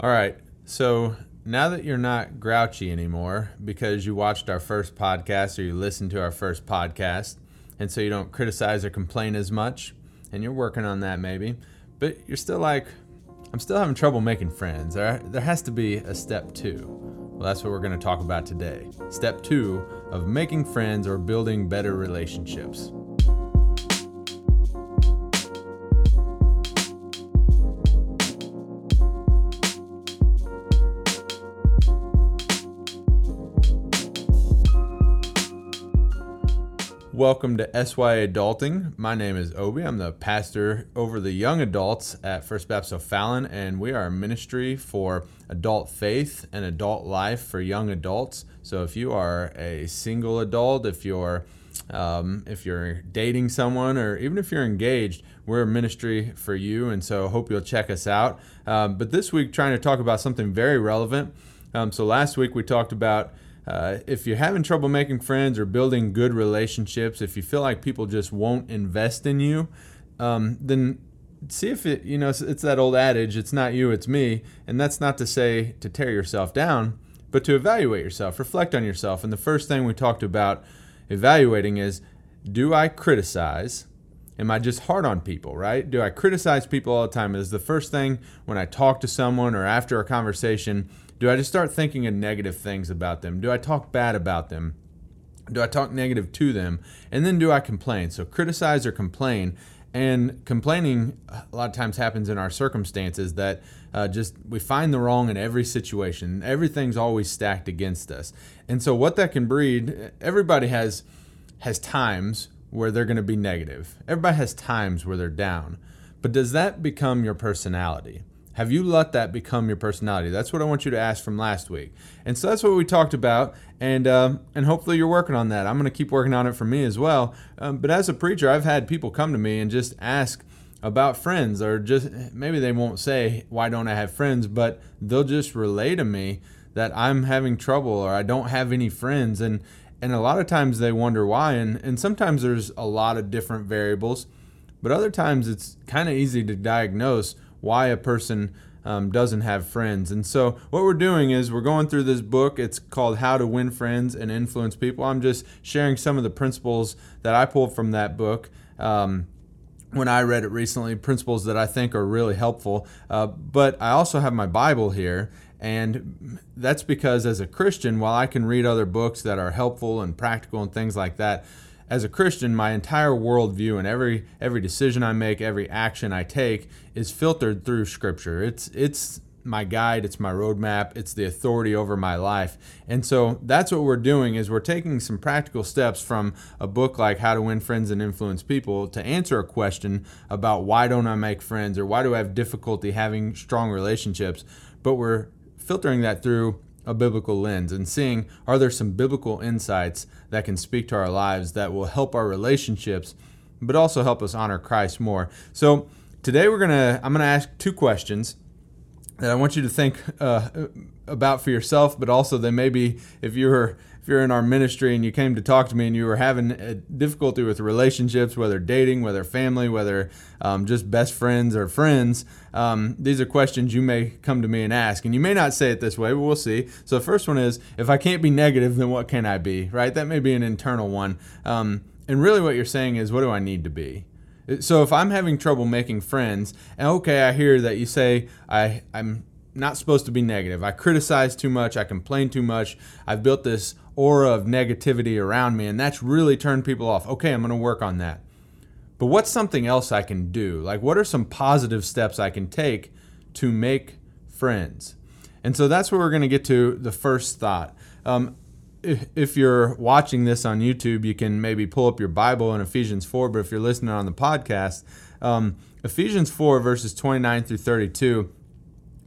All right. So now that you're not grouchy anymore because you watched our first podcast or you listened to our first podcast, and so you don't criticize or complain as much, and you're working on that maybe, but you're still like, I'm still having trouble making friends. There, there has to be a step two. Well, that's what we're going to talk about today. Step two of making friends or building better relationships. Welcome to SY Adulting. My name is Obi. I'm the pastor over the young adults at First Baptist O'Fallon, and we are a ministry for adult faith and adult life for young adults. So if you are a single adult, if you're um, if you're dating someone, or even if you're engaged, we're a ministry for you. And so hope you'll check us out. Um, but this week, trying to talk about something very relevant. Um, so last week we talked about uh, if you're having trouble making friends or building good relationships, if you feel like people just won't invest in you, um, then see if it, you know, it's, it's that old adage, it's not you, it's me. And that's not to say to tear yourself down, but to evaluate yourself, reflect on yourself. And the first thing we talked about evaluating is do I criticize? Am I just hard on people, right? Do I criticize people all the time? Is the first thing when I talk to someone or after a conversation, do I just start thinking of negative things about them? Do I talk bad about them? Do I talk negative to them? And then do I complain? So criticize or complain. And complaining a lot of times happens in our circumstances that uh, just we find the wrong in every situation. Everything's always stacked against us. And so what that can breed, everybody has has times where they're going to be negative. Everybody has times where they're down. But does that become your personality? Have you let that become your personality? That's what I want you to ask from last week. And so that's what we talked about, and um, and hopefully you're working on that. I'm going to keep working on it for me as well. Um, but as a preacher, I've had people come to me and just ask about friends, or just maybe they won't say why don't I have friends, but they'll just relay to me that I'm having trouble or I don't have any friends, and and a lot of times they wonder why, and and sometimes there's a lot of different variables, but other times it's kind of easy to diagnose why a person um, doesn't have friends. And so, what we're doing is we're going through this book. It's called How to Win Friends and Influence People. I'm just sharing some of the principles that I pulled from that book. Um, when I read it recently, principles that I think are really helpful. Uh, but I also have my Bible here, and that's because as a Christian, while I can read other books that are helpful and practical and things like that, as a Christian, my entire worldview and every every decision I make, every action I take is filtered through Scripture. It's it's my guide, it's my roadmap, it's the authority over my life. And so that's what we're doing is we're taking some practical steps from a book like How to Win Friends and Influence People to answer a question about why don't I make friends or why do I have difficulty having strong relationships, but we're filtering that through a biblical lens and seeing are there some biblical insights that can speak to our lives that will help our relationships but also help us honor Christ more. So today we're going to I'm going to ask two questions that I want you to think uh, about for yourself but also they maybe if you're if you're in our ministry and you came to talk to me and you were having a difficulty with relationships, whether dating, whether family, whether um, just best friends or friends, um, these are questions you may come to me and ask. And you may not say it this way, but we'll see. So the first one is if I can't be negative, then what can I be, right? That may be an internal one. Um, and really what you're saying is, what do I need to be? So if I'm having trouble making friends, and okay, I hear that you say I, I'm not supposed to be negative. I criticize too much. I complain too much. I've built this aura of negativity around me, and that's really turned people off. Okay, I'm going to work on that. But what's something else I can do? Like, what are some positive steps I can take to make friends? And so that's where we're going to get to the first thought. Um, if, you're watching this on YouTube, you can maybe pull up your Bible in Ephesians 4, but if you're listening on the podcast, um, Ephesians 4, verses 29 through 32,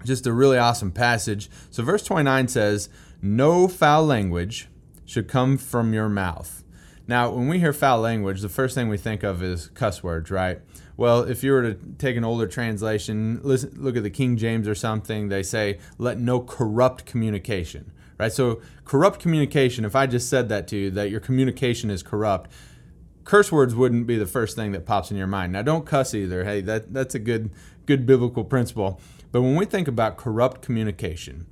just a really awesome passage. So, verse 29 says, No foul language should come from your mouth. Now, when we hear foul language, the first thing we think of is cuss words, right? Well, if you were to take an older translation, listen, look at the King James or something, they say, let no corrupt communication, right? So, corrupt communication, if I just said that to you, that your communication is corrupt, curse words wouldn't be the first thing that pops in your mind. Now, don't cuss either. Hey, that, that's a good, good biblical principle. But when we think about corrupt communication,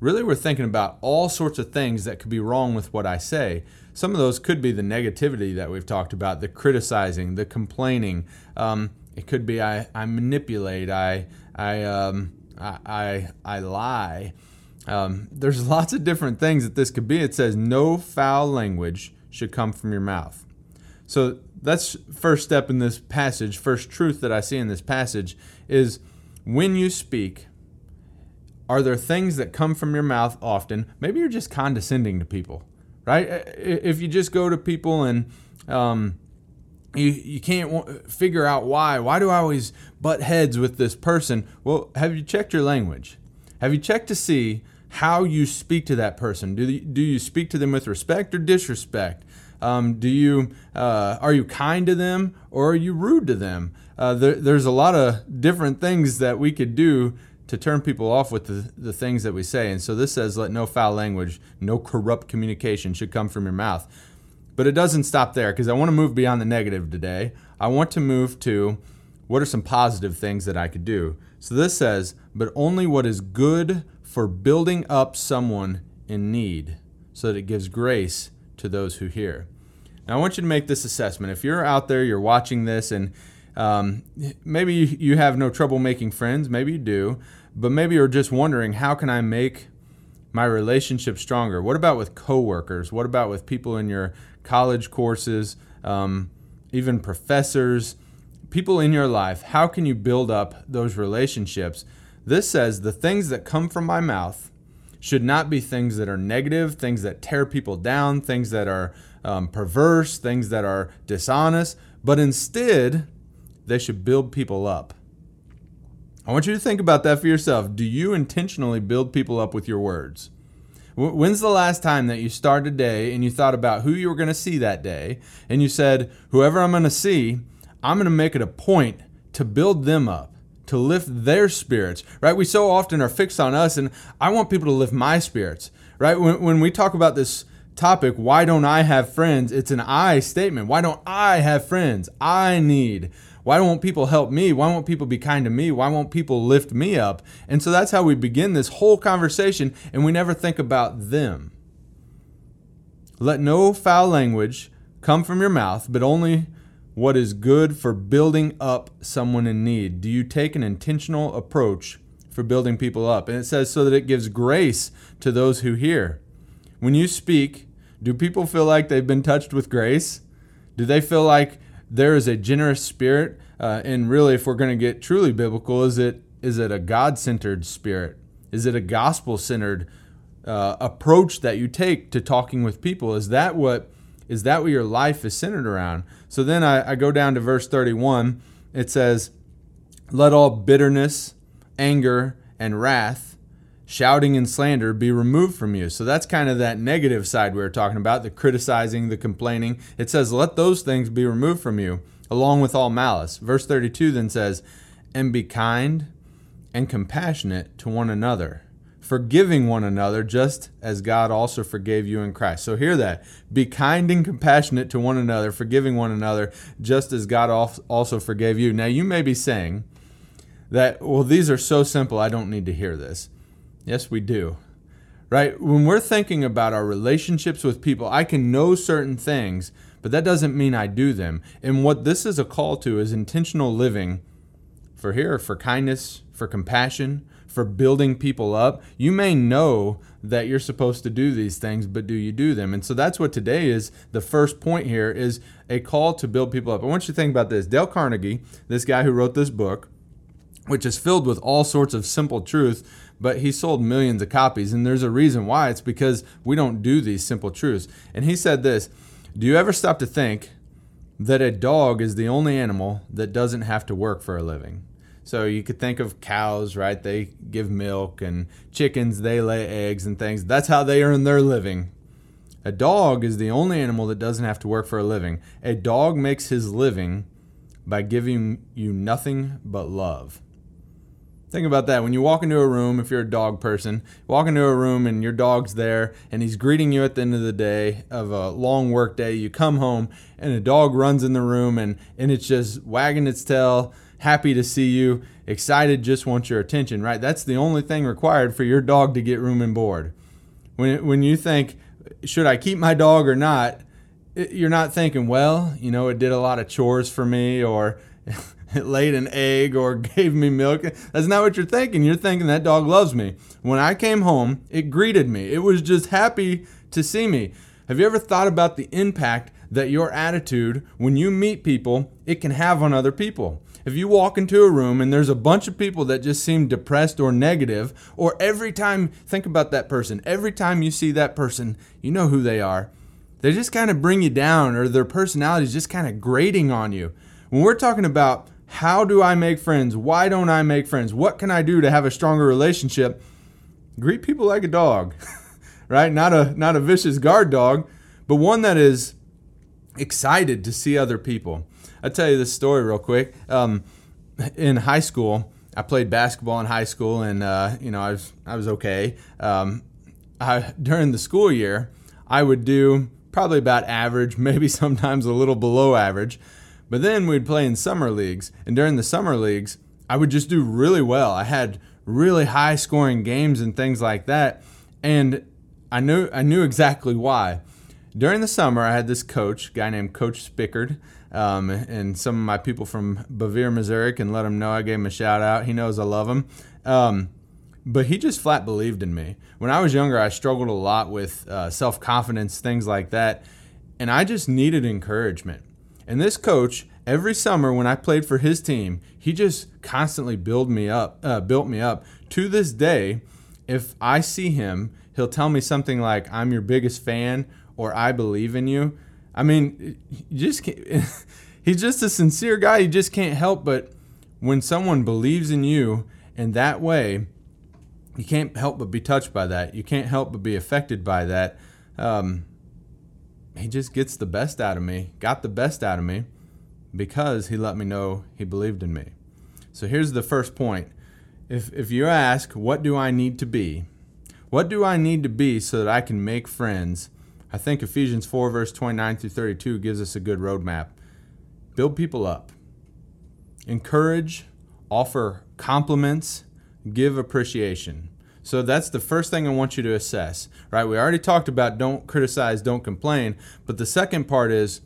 really we're thinking about all sorts of things that could be wrong with what I say. Some of those could be the negativity that we've talked about, the criticizing, the complaining. Um, it could be I, I manipulate, I, I, um, I, I, I lie. Um, there's lots of different things that this could be. It says, no foul language should come from your mouth. So that's first step in this passage. First truth that I see in this passage is when you speak, are there things that come from your mouth often? Maybe you're just condescending to people, right? If you just go to people and um, you, you can't figure out why. Why do I always butt heads with this person? Well, have you checked your language? Have you checked to see how you speak to that person? Do, you, do you speak to them with respect or disrespect? Um, do you uh, are you kind to them or are you rude to them? Uh, there, there's a lot of different things that we could do to turn people off with the, the things that we say. And so this says, let no foul language, no corrupt communication should come from your mouth. But it doesn't stop there because I want to move beyond the negative today. I want to move to what are some positive things that I could do. So this says, but only what is good for building up someone in need so that it gives grace to those who hear. Now, I want you to make this assessment. If you're out there, you're watching this, and um, maybe you have no trouble making friends, maybe you do, but maybe you're just wondering how can I make my relationship stronger? What about with coworkers? What about with people in your college courses, um, even professors, people in your life? How can you build up those relationships? This says the things that come from my mouth should not be things that are negative, things that tear people down, things that are um, perverse, things that are dishonest, but instead, they should build people up. I want you to think about that for yourself. Do you intentionally build people up with your words? When's the last time that you started a day and you thought about who you were going to see that day and you said, whoever I'm going to see, I'm going to make it a point to build them up? to lift their spirits, right? We so often are fixed on us, and I want people to lift my spirits, right? When, when we talk about this topic, why don't I have friends? It's an I statement. Why don't I have friends? I need. Why won't people help me? Why won't people be kind to me? Why won't people lift me up? And so that's how we begin this whole conversation, and we never think about them. Let no foul language come from your mouth, but only what is good for building up someone in need? Do you take an intentional approach for building people up? And it says so that it gives grace to those who hear. When you speak, do people feel like they've been touched with grace? Do they feel like there is a generous spirit? Uh, and really, if we're going to get truly biblical, is it is it a God centered spirit? Is it a gospel centered uh, approach that you take to talking with people? Is that what is that what your life is centered around? So then I, I go down to verse 31. It says, Let all bitterness, anger, and wrath, shouting and slander be removed from you. So that's kind of that negative side we were talking about the criticizing, the complaining. It says, Let those things be removed from you, along with all malice. Verse 32 then says, And be kind and compassionate to one another forgiving one another just as God also forgave you in Christ. So hear that. Be kind and compassionate to one another, forgiving one another just as God also forgave you. Now you may be saying that, well, these are so simple, I don't need to hear this. Yes, we do. Right? When we're thinking about our relationships with people, I can know certain things, but that doesn't mean I do them. And what this is a call to is intentional living for here, for kindness, for compassion, for building people up. You may know that you're supposed to do these things, but do you do them? And so that's what today is the first point here is a call to build people up. I want you to think about this. Dale Carnegie, this guy who wrote this book, which is filled with all sorts of simple truths, but he sold millions of copies. And there's a reason why. It's because we don't do these simple truths. And he said this Do you ever stop to think that a dog is the only animal that doesn't have to work for a living? So you could think of cows, right? They give milk, and chickens, they lay eggs and things. That's how they earn their living. A dog is the only animal that doesn't have to work for a living. A dog makes his living by giving you nothing but love. Think about that. When you walk into a room, if you're a dog person, walk into a room and your dog's there and he's greeting you at the end of the day of a long work day. You come home and a dog runs in the room and, and it's just wagging its tail, happy to see you, excited, just wants your attention, right? That's the only thing required for your dog to get room and board. When, when you think, should I keep my dog or not? You're not thinking, well, you know, it did a lot of chores for me or it laid an egg or gave me milk. That's not what you're thinking. You're thinking that dog loves me. When I came home, it greeted me. It was just happy to see me. Have you ever thought about the impact that your attitude when you meet people, it can have on other people? If you walk into a room and there's a bunch of people that just seem depressed or negative, or every time, think about that person, every time you see that person, you know who they are. They just kind of bring you down, or their personality is just kind of grating on you. When we're talking about how do I make friends? Why don't I make friends? What can I do to have a stronger relationship? Greet people like a dog, right? Not a not a vicious guard dog, but one that is excited to see other people. I'll tell you this story real quick. Um, in high school, I played basketball in high school, and uh, you know I was I was okay. Um, I, during the school year, I would do probably about average, maybe sometimes a little below average. But then we'd play in summer leagues, and during the summer leagues, I would just do really well. I had really high scoring games and things like that, and I knew I knew exactly why. During the summer, I had this coach, guy named Coach Spickard, um, and some of my people from Bevier, Missouri can let him know I gave him a shout out. He knows I love him. Um, but he just flat believed in me. When I was younger, I struggled a lot with uh, self confidence, things like that, and I just needed encouragement. And this coach, every summer when I played for his team, he just constantly built me up, uh, built me up. To this day, if I see him, he'll tell me something like, "I'm your biggest fan," or "I believe in you." I mean, you just he's just a sincere guy. You just can't help but when someone believes in you in that way, you can't help but be touched by that. You can't help but be affected by that. Um, he just gets the best out of me, got the best out of me because he let me know he believed in me. So here's the first point. If, if you ask, what do I need to be? What do I need to be so that I can make friends? I think Ephesians 4, verse 29 through 32 gives us a good roadmap. Build people up, encourage, offer compliments, give appreciation. So that's the first thing I want you to assess, right? We already talked about don't criticize, don't complain, but the second part is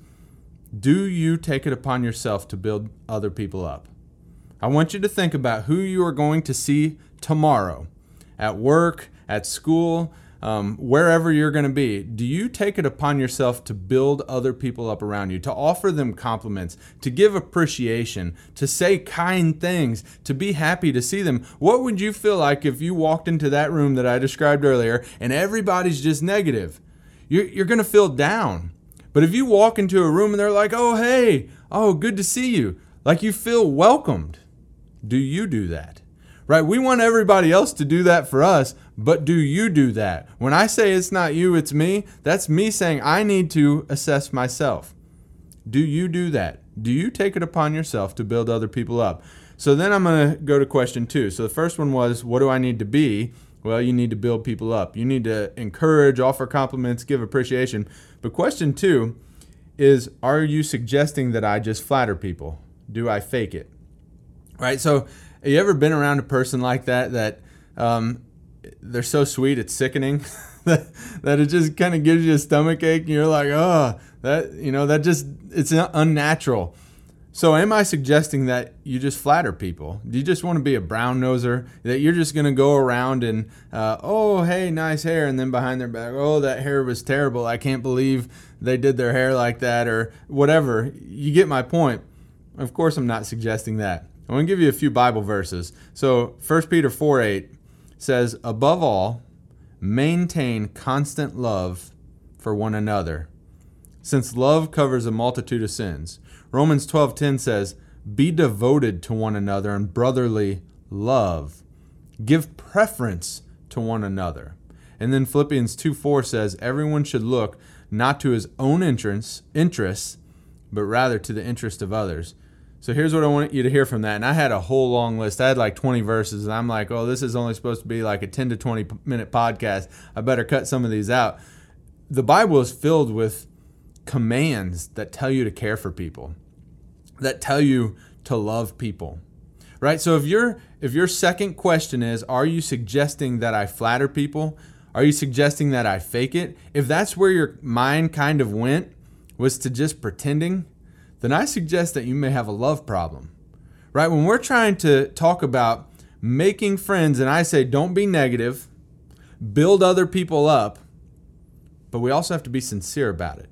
do you take it upon yourself to build other people up? I want you to think about who you are going to see tomorrow at work, at school, um, wherever you're going to be, do you take it upon yourself to build other people up around you, to offer them compliments, to give appreciation, to say kind things, to be happy to see them? What would you feel like if you walked into that room that I described earlier and everybody's just negative? You're, you're going to feel down. But if you walk into a room and they're like, oh, hey, oh, good to see you, like you feel welcomed, do you do that? Right? We want everybody else to do that for us, but do you do that? When I say it's not you, it's me, that's me saying I need to assess myself. Do you do that? Do you take it upon yourself to build other people up? So then I'm going to go to question two. So the first one was, what do I need to be? Well, you need to build people up. You need to encourage, offer compliments, give appreciation. But question two is, are you suggesting that I just flatter people? Do I fake it? Right? So, have you ever been around a person like that that um, they're so sweet it's sickening that, it just kind of gives you a stomach ache and you're like oh that you know that just it's unnatural. So am i suggesting that you just flatter people? Do you just want to be a brown noser? That you're just going to go around and uh, oh hey nice hair and then behind their back oh that hair was terrible. I can't believe they did their hair like that or whatever. You get my point. Of course i'm not suggesting that. I want to give you a few bible verses. So 1 peter 4 8 says, Above all, maintain constant love for one another, since love covers a multitude of sins. Romans 12:10 says, "Be devoted to one another in brotherly love. Give preference to one another." And then Philippians 2:4 says, "Everyone should look not to his own interests, interests, but rather to the interest of others." So here's what I want you to hear from that. And I had a whole long list. I had like 20 verses, and I'm like, oh, this is only supposed to be like a 10 to 20 minute podcast. I better cut some of these out. The Bible is filled with commands that tell you to care for people, that tell you to love people. Right? So if your if your second question is are you suggesting that I flatter people? Are you suggesting that I fake it? If that's where your mind kind of went was to just pretending, then I suggest that you may have a love problem. Right? When we're trying to talk about making friends and I say don't be negative, build other people up, but we also have to be sincere about it,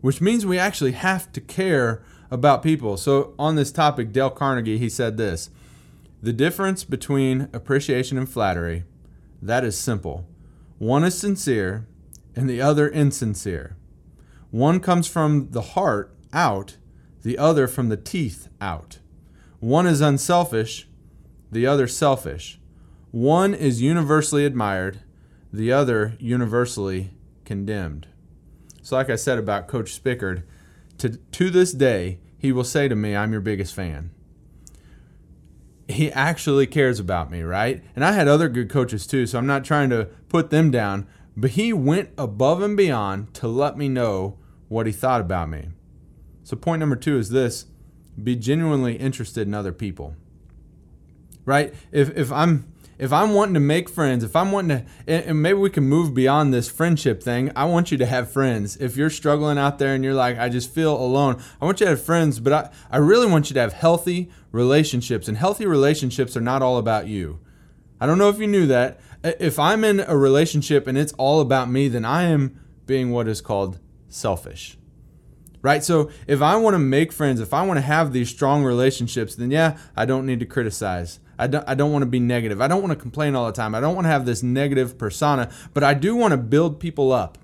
which means we actually have to care about people. So, on this topic, Dale Carnegie, he said this The difference between appreciation and flattery, that is simple. One is sincere and the other insincere. One comes from the heart out, the other from the teeth out. One is unselfish, the other selfish. One is universally admired, the other universally condemned. So, like I said about Coach Spickard, to, to this day, he will say to me, I'm your biggest fan. He actually cares about me, right? And I had other good coaches too, so I'm not trying to put them down, but he went above and beyond to let me know what he thought about me. So, point number two is this be genuinely interested in other people, right? If, if I'm if I'm wanting to make friends, if I'm wanting to, and maybe we can move beyond this friendship thing, I want you to have friends. If you're struggling out there and you're like, I just feel alone, I want you to have friends, but I, I really want you to have healthy relationships. And healthy relationships are not all about you. I don't know if you knew that. If I'm in a relationship and it's all about me, then I am being what is called selfish right? So if I want to make friends, if I want to have these strong relationships, then yeah, I don't need to criticize. I don't, I don't want to be negative. I don't want to complain all the time. I don't want to have this negative persona, but I do want to build people up.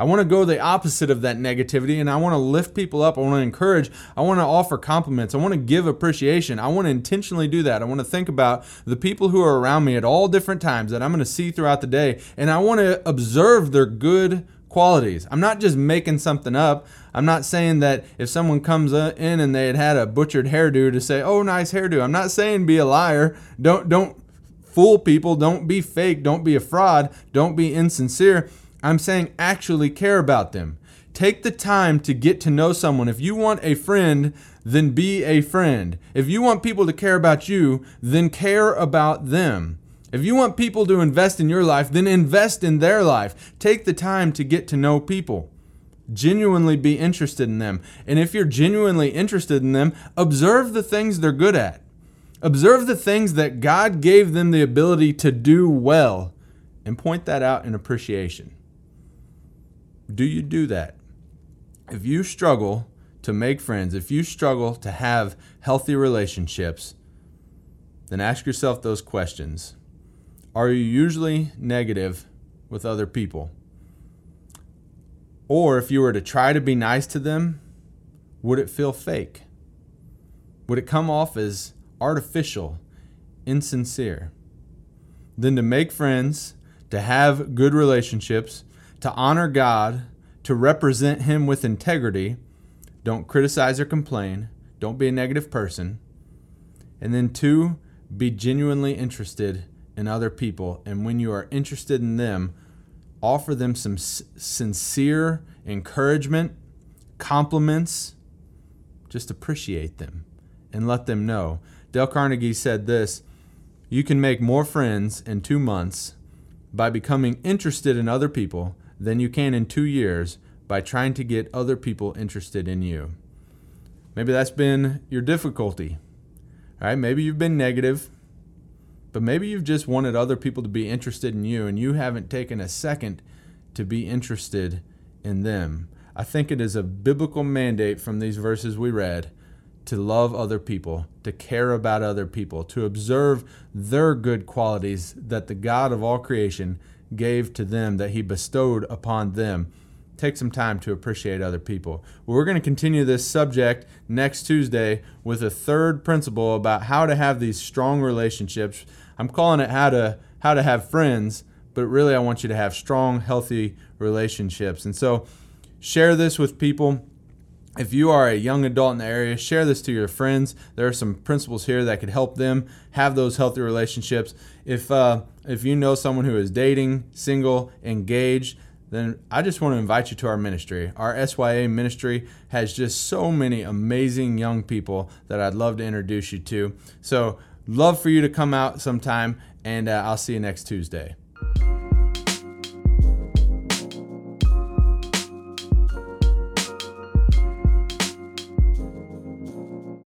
I want to go the opposite of that negativity and I want to lift people up. I want to encourage. I want to offer compliments. I want to give appreciation. I want to intentionally do that. I want to think about the people who are around me at all different times that I'm going to see throughout the day and I want to observe their good qualities. I'm not just making something up. I'm not saying that if someone comes in and they had had a butchered hairdo to say, "Oh, nice hairdo." I'm not saying be a liar. Don't don't fool people. Don't be fake. Don't be a fraud. Don't be insincere. I'm saying actually care about them. Take the time to get to know someone. If you want a friend, then be a friend. If you want people to care about you, then care about them. If you want people to invest in your life, then invest in their life. Take the time to get to know people. Genuinely be interested in them. And if you're genuinely interested in them, observe the things they're good at. Observe the things that God gave them the ability to do well and point that out in appreciation. Do you do that? If you struggle to make friends, if you struggle to have healthy relationships, then ask yourself those questions. Are you usually negative with other people? Or if you were to try to be nice to them, would it feel fake? Would it come off as artificial, insincere? Then to make friends, to have good relationships, to honor God, to represent Him with integrity, don't criticize or complain, don't be a negative person. And then two, be genuinely interested in other people, and when you are interested in them, offer them some s- sincere encouragement, compliments, just appreciate them and let them know. Dale Carnegie said this You can make more friends in two months by becoming interested in other people than you can in two years by trying to get other people interested in you. Maybe that's been your difficulty. All right, maybe you've been negative but maybe you've just wanted other people to be interested in you and you haven't taken a second to be interested in them. I think it is a biblical mandate from these verses we read to love other people, to care about other people, to observe their good qualities that the God of all creation gave to them, that He bestowed upon them take some time to appreciate other people. We're going to continue this subject next Tuesday with a third principle about how to have these strong relationships. I'm calling it how to how to have friends, but really I want you to have strong, healthy relationships. And so share this with people. If you are a young adult in the area, share this to your friends. There are some principles here that could help them have those healthy relationships. If uh, if you know someone who is dating, single, engaged, then I just want to invite you to our ministry. Our SYA ministry has just so many amazing young people that I'd love to introduce you to. So, love for you to come out sometime, and uh, I'll see you next Tuesday.